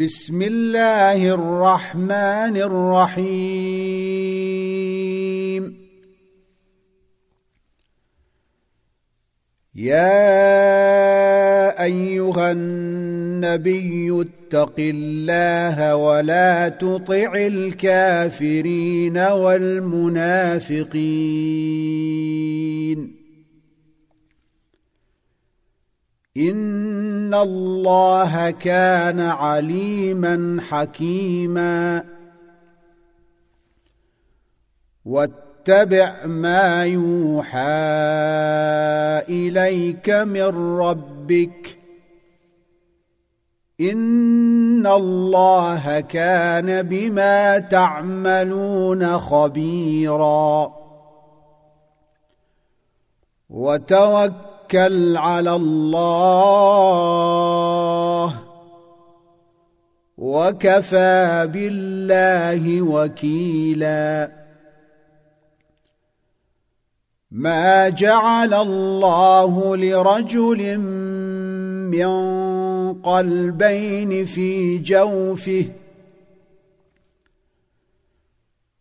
بسم الله الرحمن الرحيم. يا أيها النبي اتق الله ولا تطع الكافرين والمنافقين. ان الله كان عليما حكيما واتبع ما يوحى اليك من ربك ان الله كان بما تعملون خبيرا وتوكل توكل على الله. وكفى بالله وكيلا. ما جعل الله لرجل من قلبين في جوفه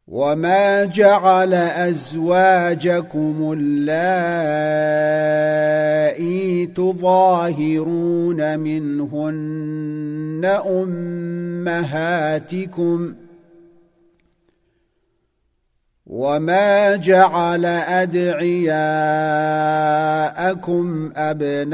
وما جعل ازواجكم اللائي تظاهرون منهن امهاتكم وما جعل ادعياءكم ابناءكم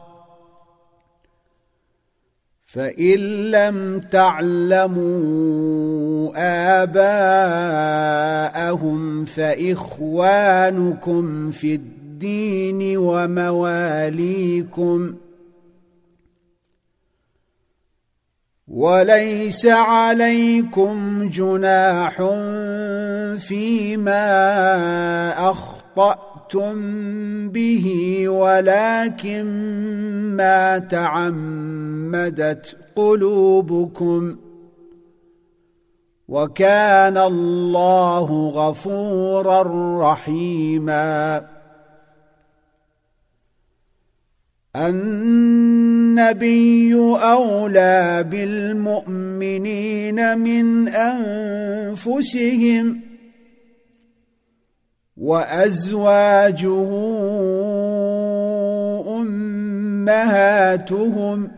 فإن لم تعلموا آباءهم فإخوانكم في الدين ومواليكم وليس عليكم جناح فيما أخطأ اخطاتم به ولكن ما تعمدت قلوبكم وكان الله غفورا رحيما النبي اولى بالمؤمنين من انفسهم وأزواجه أمهاتهم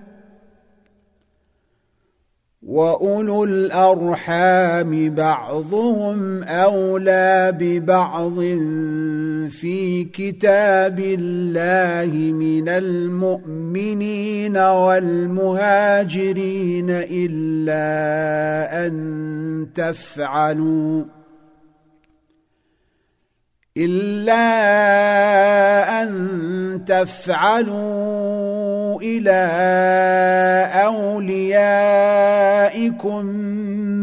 وأولو الأرحام بعضهم أولى ببعض في كتاب الله من المؤمنين والمهاجرين إلا أن تفعلوا إلا أن تفعلوا إلى أوليائكم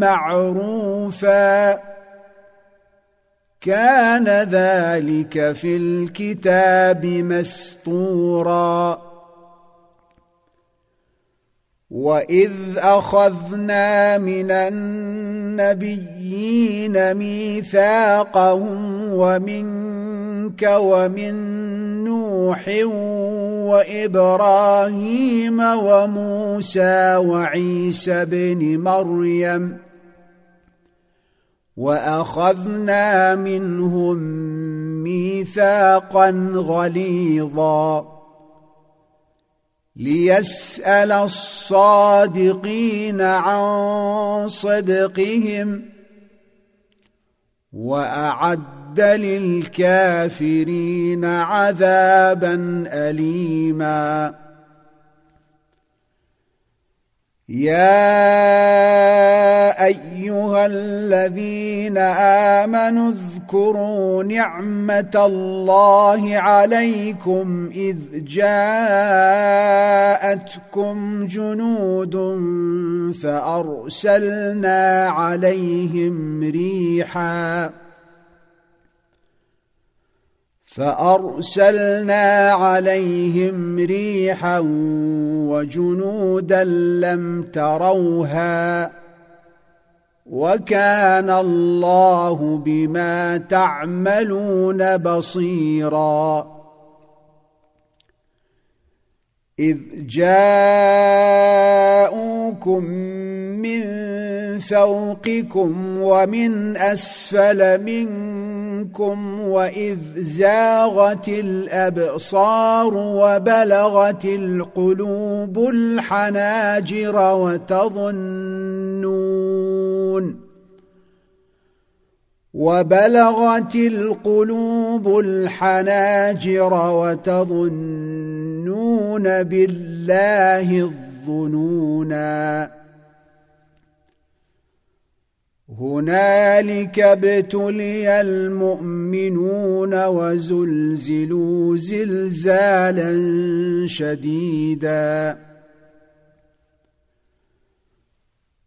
معروفا. كان ذلك في الكتاب مسطورا واذ اخذنا من النبيين ميثاقهم ومنك ومن نوح وابراهيم وموسى وعيسى بن مريم واخذنا منهم ميثاقا غليظا ليسأل الصادقين عن صدقهم وأعد للكافرين عذابا اليما يا ايها الذين امنوا واذكروا نعمه الله عليكم اذ جاءتكم جنود فارسلنا عليهم ريحا فأرسلنا عليهم ريحا وجنودا لم تروها وكان الله بما تعملون بصيرا. إذ جاءوكم من فوقكم ومن أسفل منكم وإذ زاغت الأبصار وبلغت القلوب الحناجر وتظنون وبلغت القلوب الحناجر وتظنون بالله الظنونا هنالك ابتلي المؤمنون وزلزلوا زلزالا شديدا.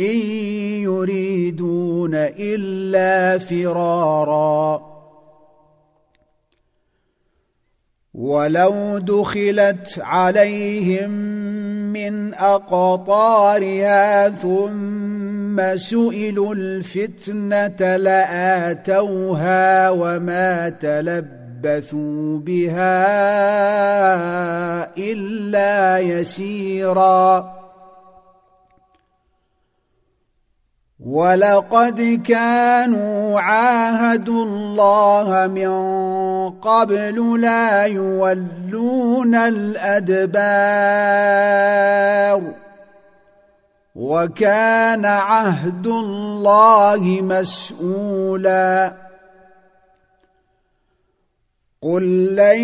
إن يريدون إلا فرارا. ولو دخلت عليهم من أقطارها ثم سئلوا الفتنة لآتوها وما تلبثوا بها إلا يسيرا. ولقد كانوا عاهدوا الله من قبل لا يولون الأدبار وكان عهد الله مسؤولا قل لن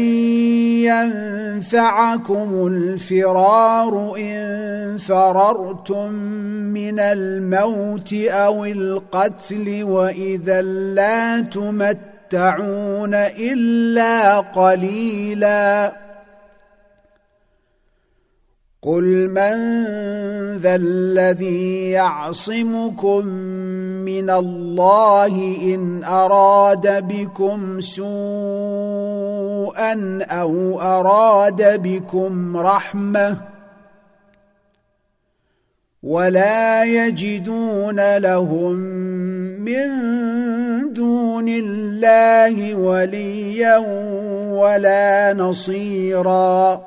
ينفعكم الفرار ان فررتم من الموت أو القتل واذا لا تمتعون الا قليلا قل من ذا الذي يعصمكم من الله إن أراد بكم سوءا أو أراد بكم رحمة ولا يجدون لهم من دون الله وليا ولا نصيرا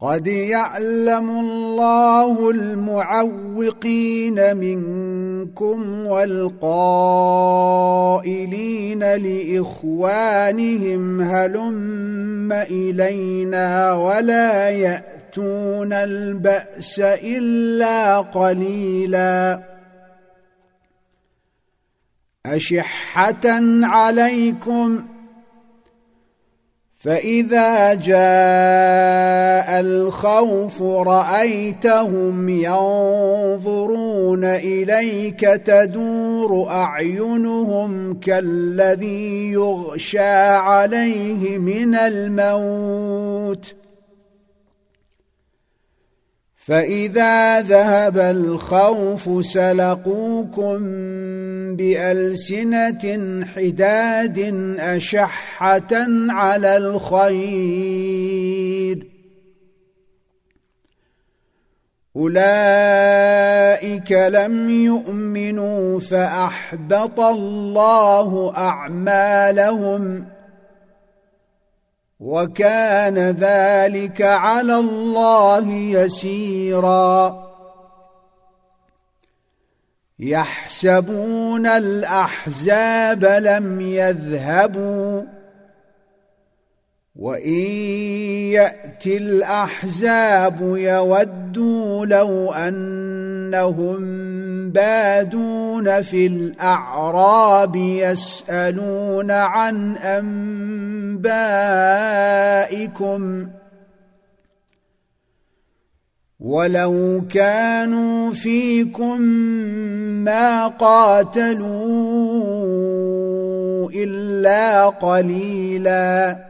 قد يعلم الله المعوقين منكم والقائلين لإخوانهم هلم إلينا ولا يأتون البأس إلا قليلا. أشحة عليكم فإذا جاء الخوف رأيتهم ينظرون إليك تدور أعينهم كالذي يغشى عليه من الموت فإذا ذهب الخوف سلقوكم بألسنة حداد أشحة على الخير. أولئك لم يؤمنوا فأحبط الله أعمالهم وكان ذلك على الله يسيرا. يحسبون الأحزاب لم يذهبوا. وان ياتي الاحزاب يودوا لو انهم بادون في الاعراب يسالون عن انبائكم ولو كانوا فيكم ما قاتلوا الا قليلاً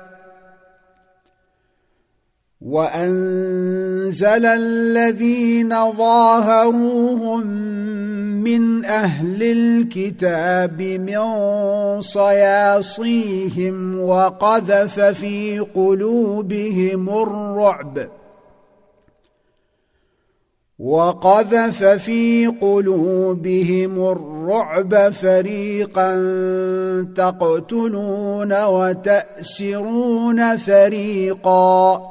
وأنزل الذين ظاهروهم من أهل الكتاب من صياصيهم وقذف في قلوبهم الرعب وقذف في قلوبهم الرعب فريقا تقتلون وتأسرون فريقا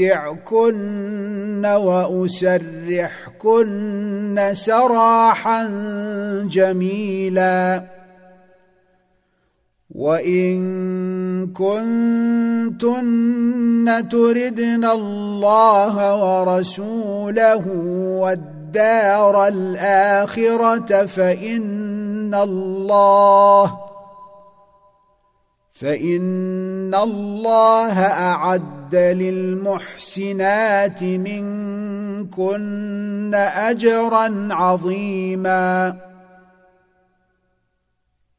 أمتعكن وأسرحكن سراحا جميلا. وإن كنتن تردن الله ورسوله والدار الآخرة فإن الله فإن الله أعد للمحسنات منكن أجرا عظيما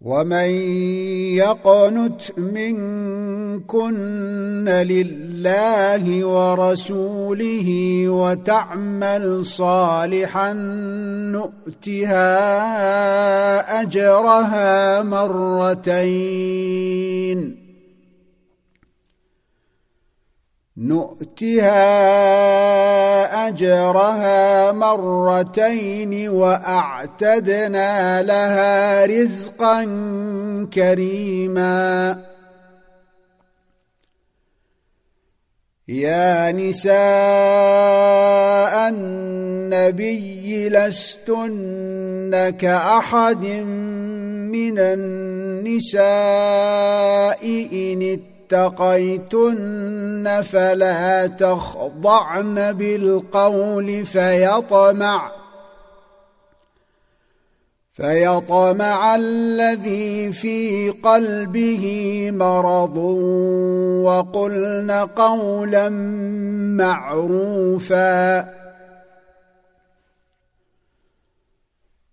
ومن يقنت منكن لله ورسوله وتعمل صالحا نؤتها اجرها مرتين نؤتها أجرها مرتين وأعتدنا لها رزقا كريما. يا نساء النبي لستن كأحد من النساء إن اتقيتن فلا تخضعن بالقول فيطمع فيطمع الذي في قلبه مرض وقلن قولا معروفا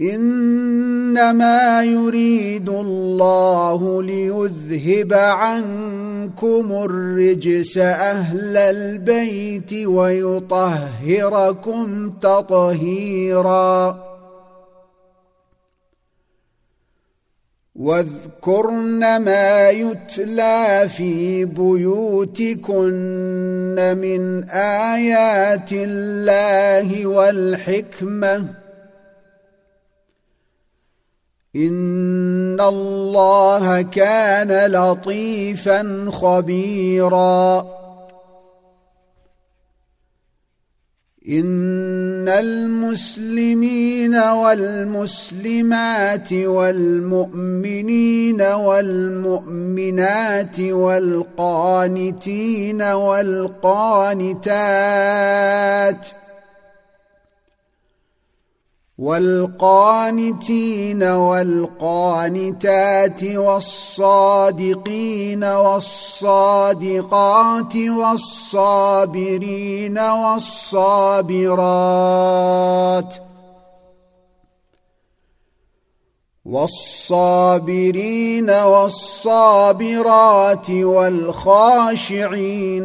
إنما يريد الله ليذهب عنكم الرجس أهل البيت ويطهركم تطهيرا. واذكرن ما يتلى في بيوتكن من آيات الله والحكمة. ان الله كان لطيفا خبيرا. ان المسلمين والمسلمات والمؤمنين والمؤمنات والقانتين والقانتات والقانتين والقانتات والصادقين والصادقات والصابرين والصابرات والصابرين والصابرات والخاشعين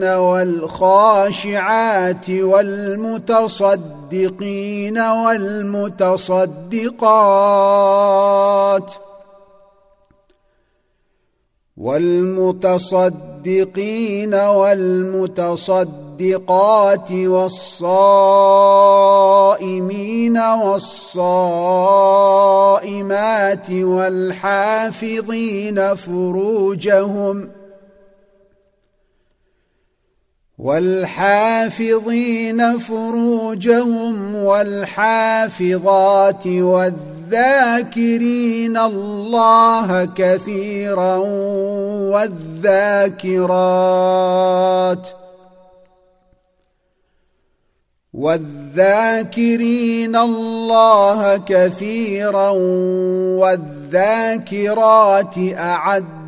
والخاشعات والمتصدقين والمتصدقات والمتصدقين والمتصدقات والصائمين والصائمات والحافظين فروجهم والحافظين فروجهم والحافظات والذين الذاكرين الله كثيرا والذاكرات والذاكرين الله كثيرا والذاكرات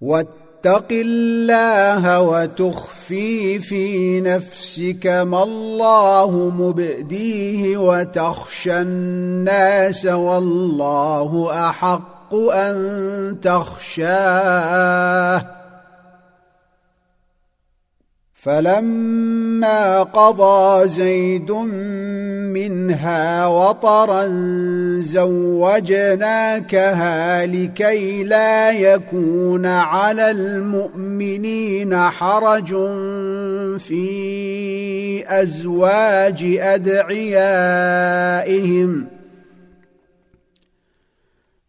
واتق الله وتخفي في نفسك ما الله مبديه وتخشى الناس والله أحق أن تخشاه. فلما قضى زيد منها وطرا زوجناكها لكي لا يكون على المؤمنين حرج في أزواج أدعيائهم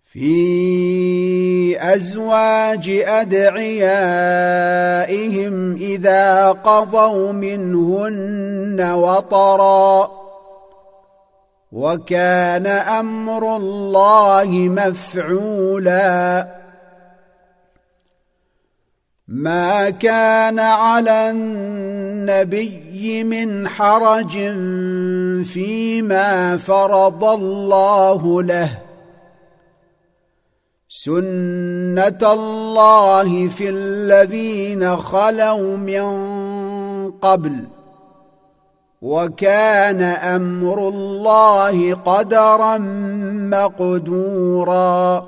في ازواج أدعيائهم إذا قضوا منهن وطرا. وكان أمر الله مفعولا. ما كان على النبي من حرج فيما فرض الله له. سنه الله في الذين خلوا من قبل وكان أمر الله قدرا مقدورا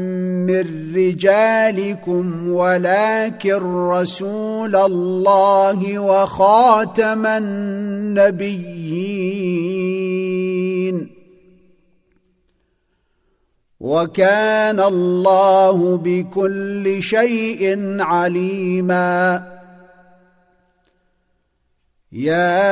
من رجالكم ولكن رسول الله وخاتم النبيين. وكان الله بكل شيء عليما. يا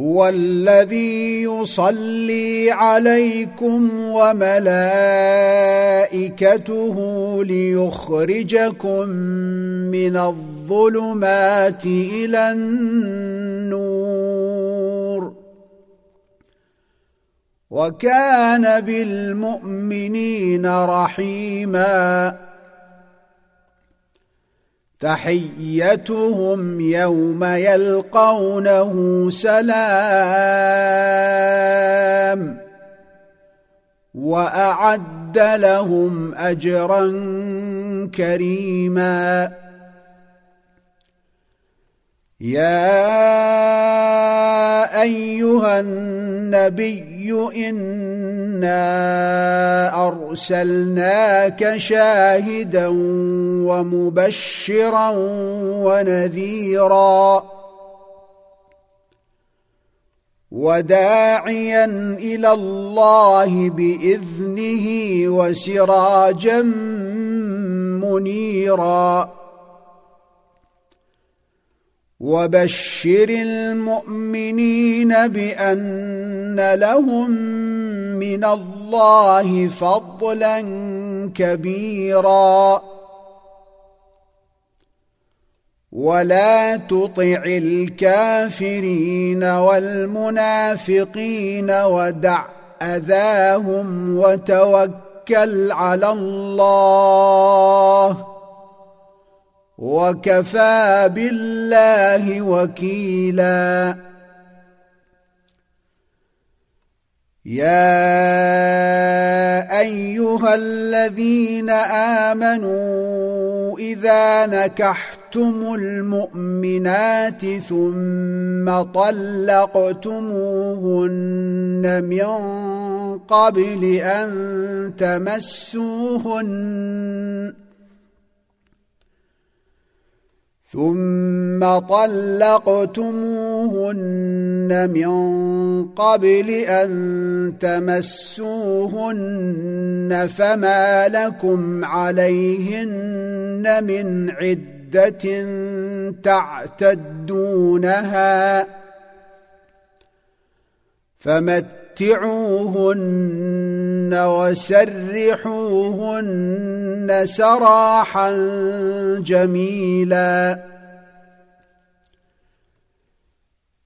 هو الذي يصلي عليكم وملائكته ليخرجكم من الظلمات إلى النور. وكان بالمؤمنين رحيماً. تحيتهم يوم يلقونه سلام وأعد لهم أجرا كريما. يا أيها النبي إنا أرسلناك شاهدا ومبشرا ونذيرا وداعيا إلى الله بإذنه وسراجا منيرا وبشر المؤمنين بأن لهم من الله فضلا كبيرا. ولا تطع الكافرين والمنافقين ودع أذاهم وتوكل على الله. وكفى بالله وكيلا. يا أيها الذين آمنوا إذا نكحتم المؤمنات ثم طلقتموهن من قبل أن تمسوهن ثم طلقتموهن من قبل أن تمسوهن فما لكم عليهن من عدة تعتدونها فمتعوهن وسرحوهن سراحا جميلا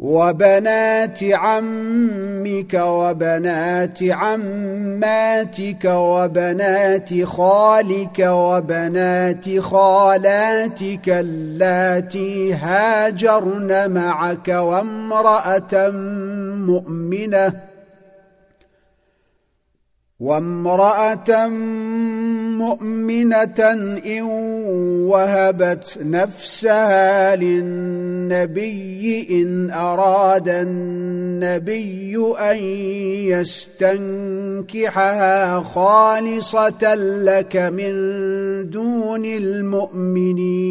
وبنات عمك وبنات عماتك وبنات خالك وبنات خالاتك اللاتي هاجرن معك وامرأة مؤمنة وامرأة مؤمنة إن وهبت نفسها للنبي إن أراد النبي أن يستنكحها خالصة لك من دون المؤمنين.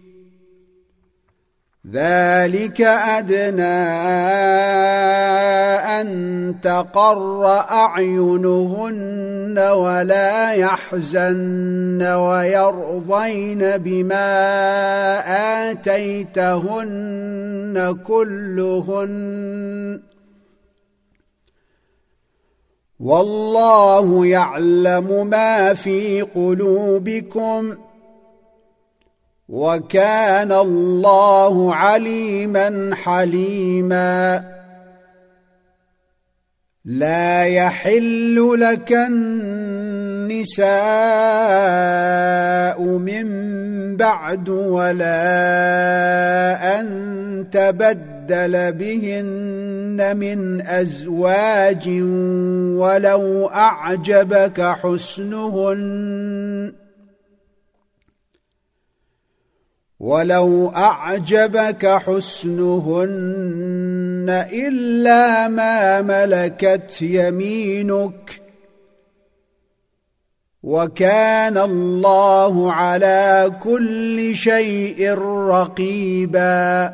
ذلك أدنى أن تقر أعينهن ولا يحزن ويرضين بما آتيتهن كلهن والله يعلم ما في قلوبكم وكان الله عليما حليما. لا يحل لك النساء من بعد ولا أن تبدل بهن من أزواج ولو أعجبك حسنهن. ولو اعجبك حسنهن الا ما ملكت يمينك وكان الله على كل شيء رقيبا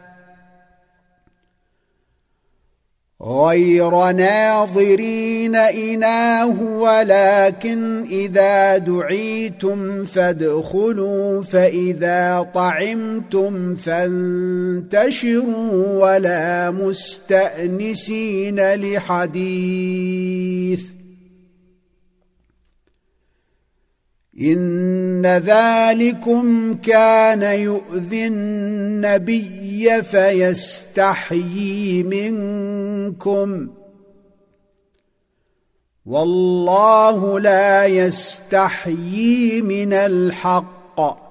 غير ناظرين إناه ولكن إذا دعيتم فادخلوا فإذا طعمتم فانتشروا ولا مستأنسين لحديث. إن ذلكم كان يؤذي النبي فيستحيي منكم. والله لا يستحيي من الحق.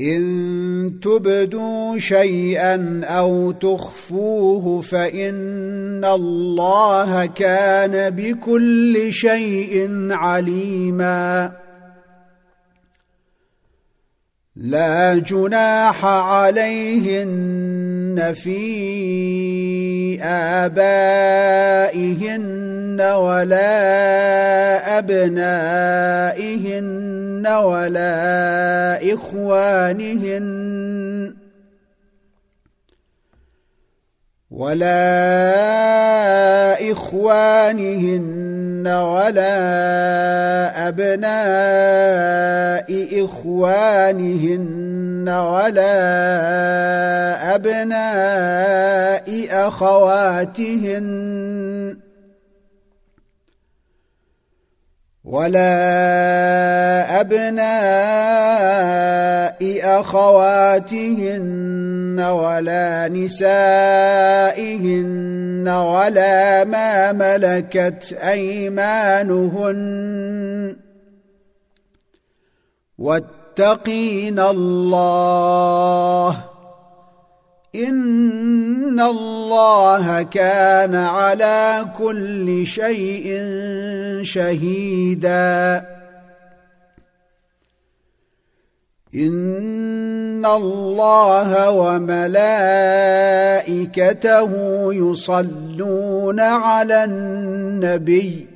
إن تبدوا شيئا أو تخفوه فإن الله كان بكل شيء عليما. لا جناح عليهن في آبائهن ولا أبنائهن ولا إخوانهن. ولا إخوانهن ولا أبناء إخوانهن ولا أبناء أخواتهن. ولا ابناء اخواتهن ولا نسائهن ولا ما ملكت ايمانهن واتقين الله ان الله كان على كل شيء شهيدا. ان الله وملائكته يصلون على النبي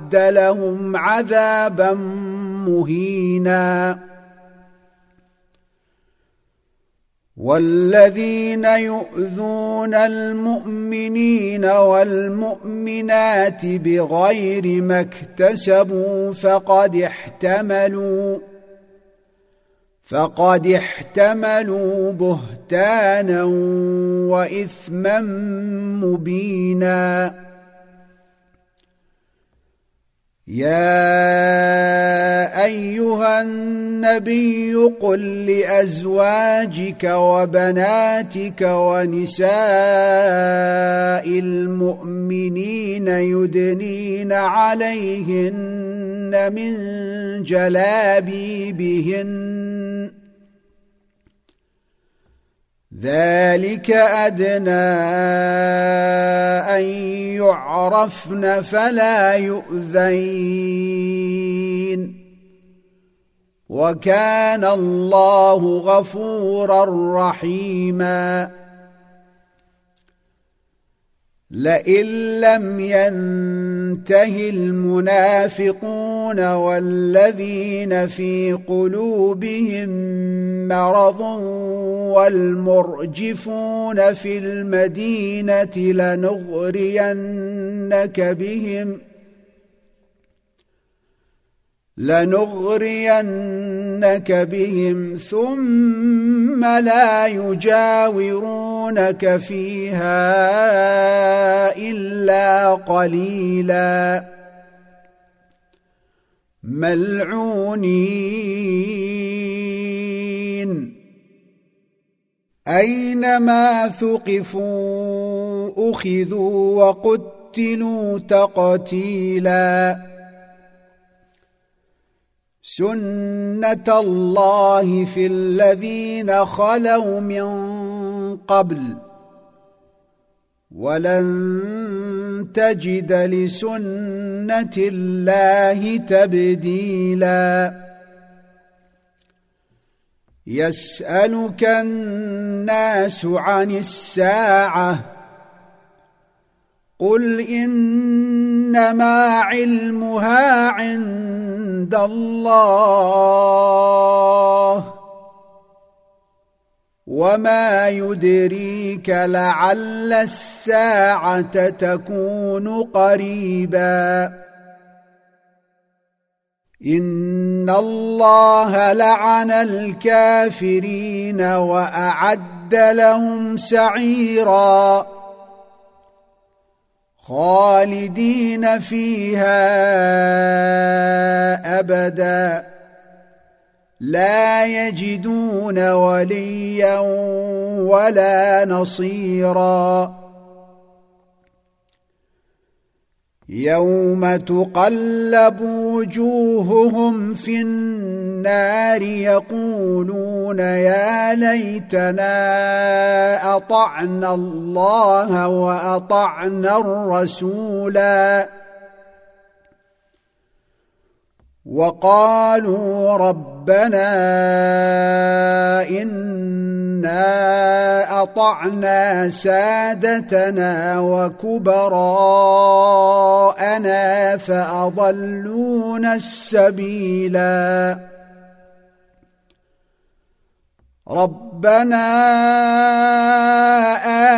واعد لهم عذابا مهينا. والذين يؤذون المؤمنين والمؤمنات بغير ما اكتسبوا فقد احتملوا فقد احتملوا بهتانا وإثما مبينا. يا أيها النبي قل لأزواجك وبناتك ونساء المؤمنين يدنين عليهن من جلابيبهن ذلك أدنى أن يعرفن فلا يؤذين. وكان الله غفورا رحيما. لئن لم ينته المنافقون والذين في قلوبهم مرض والمرجفون في المدينة لنغرينك بهم لنغرينك بهم ثم لا يجاورونك فيها إلا قليلا. ملعونين. أينما ثقفوا أخذوا وقتلوا تقتيلا. سنة الله في الذين خلوا من قبل. ولن تجد لسنة الله تبديلا. يسألك الناس عن الساعة قل إنما علمها عند الله وما يدريك لعل الساعة تكون قريبا ان الله لعن الكافرين واعد لهم سعيرا خالدين فيها ابدا لا يجدون وليا ولا نصيرا يوم تقلب وجوههم في النار يقولون يا ليتنا أطعنا الله وأطعنا الرسولا. وقالوا ربنا إنا أطعنا سادتنا وكبراءنا فأضلونا السبيلا. ربنا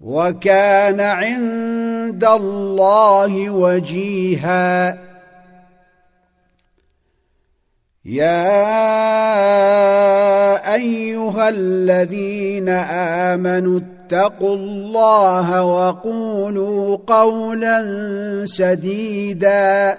وكان عند الله وجيها. يا أيها الذين آمنوا اتقوا الله وقولوا قولا سديدا.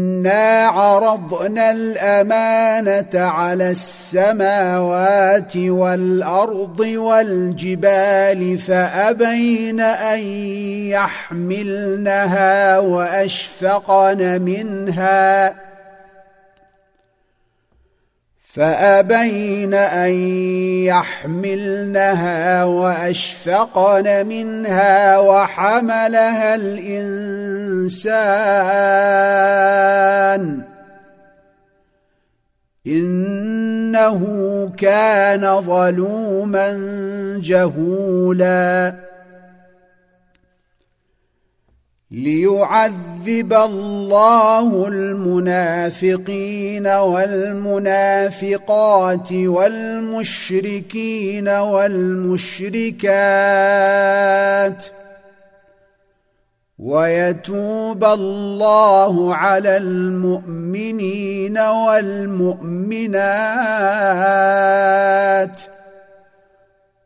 انا عرضنا الامانه على السماوات والارض والجبال فابين ان يحملنها واشفقن منها فأبين أن يحملنها وأشفقن منها وحملها الإنسان. إنه كان ظلوما جهولا. ليعذب الله المنافقين والمنافقات والمشركين والمشركات ويتوب الله على المؤمنين والمؤمنات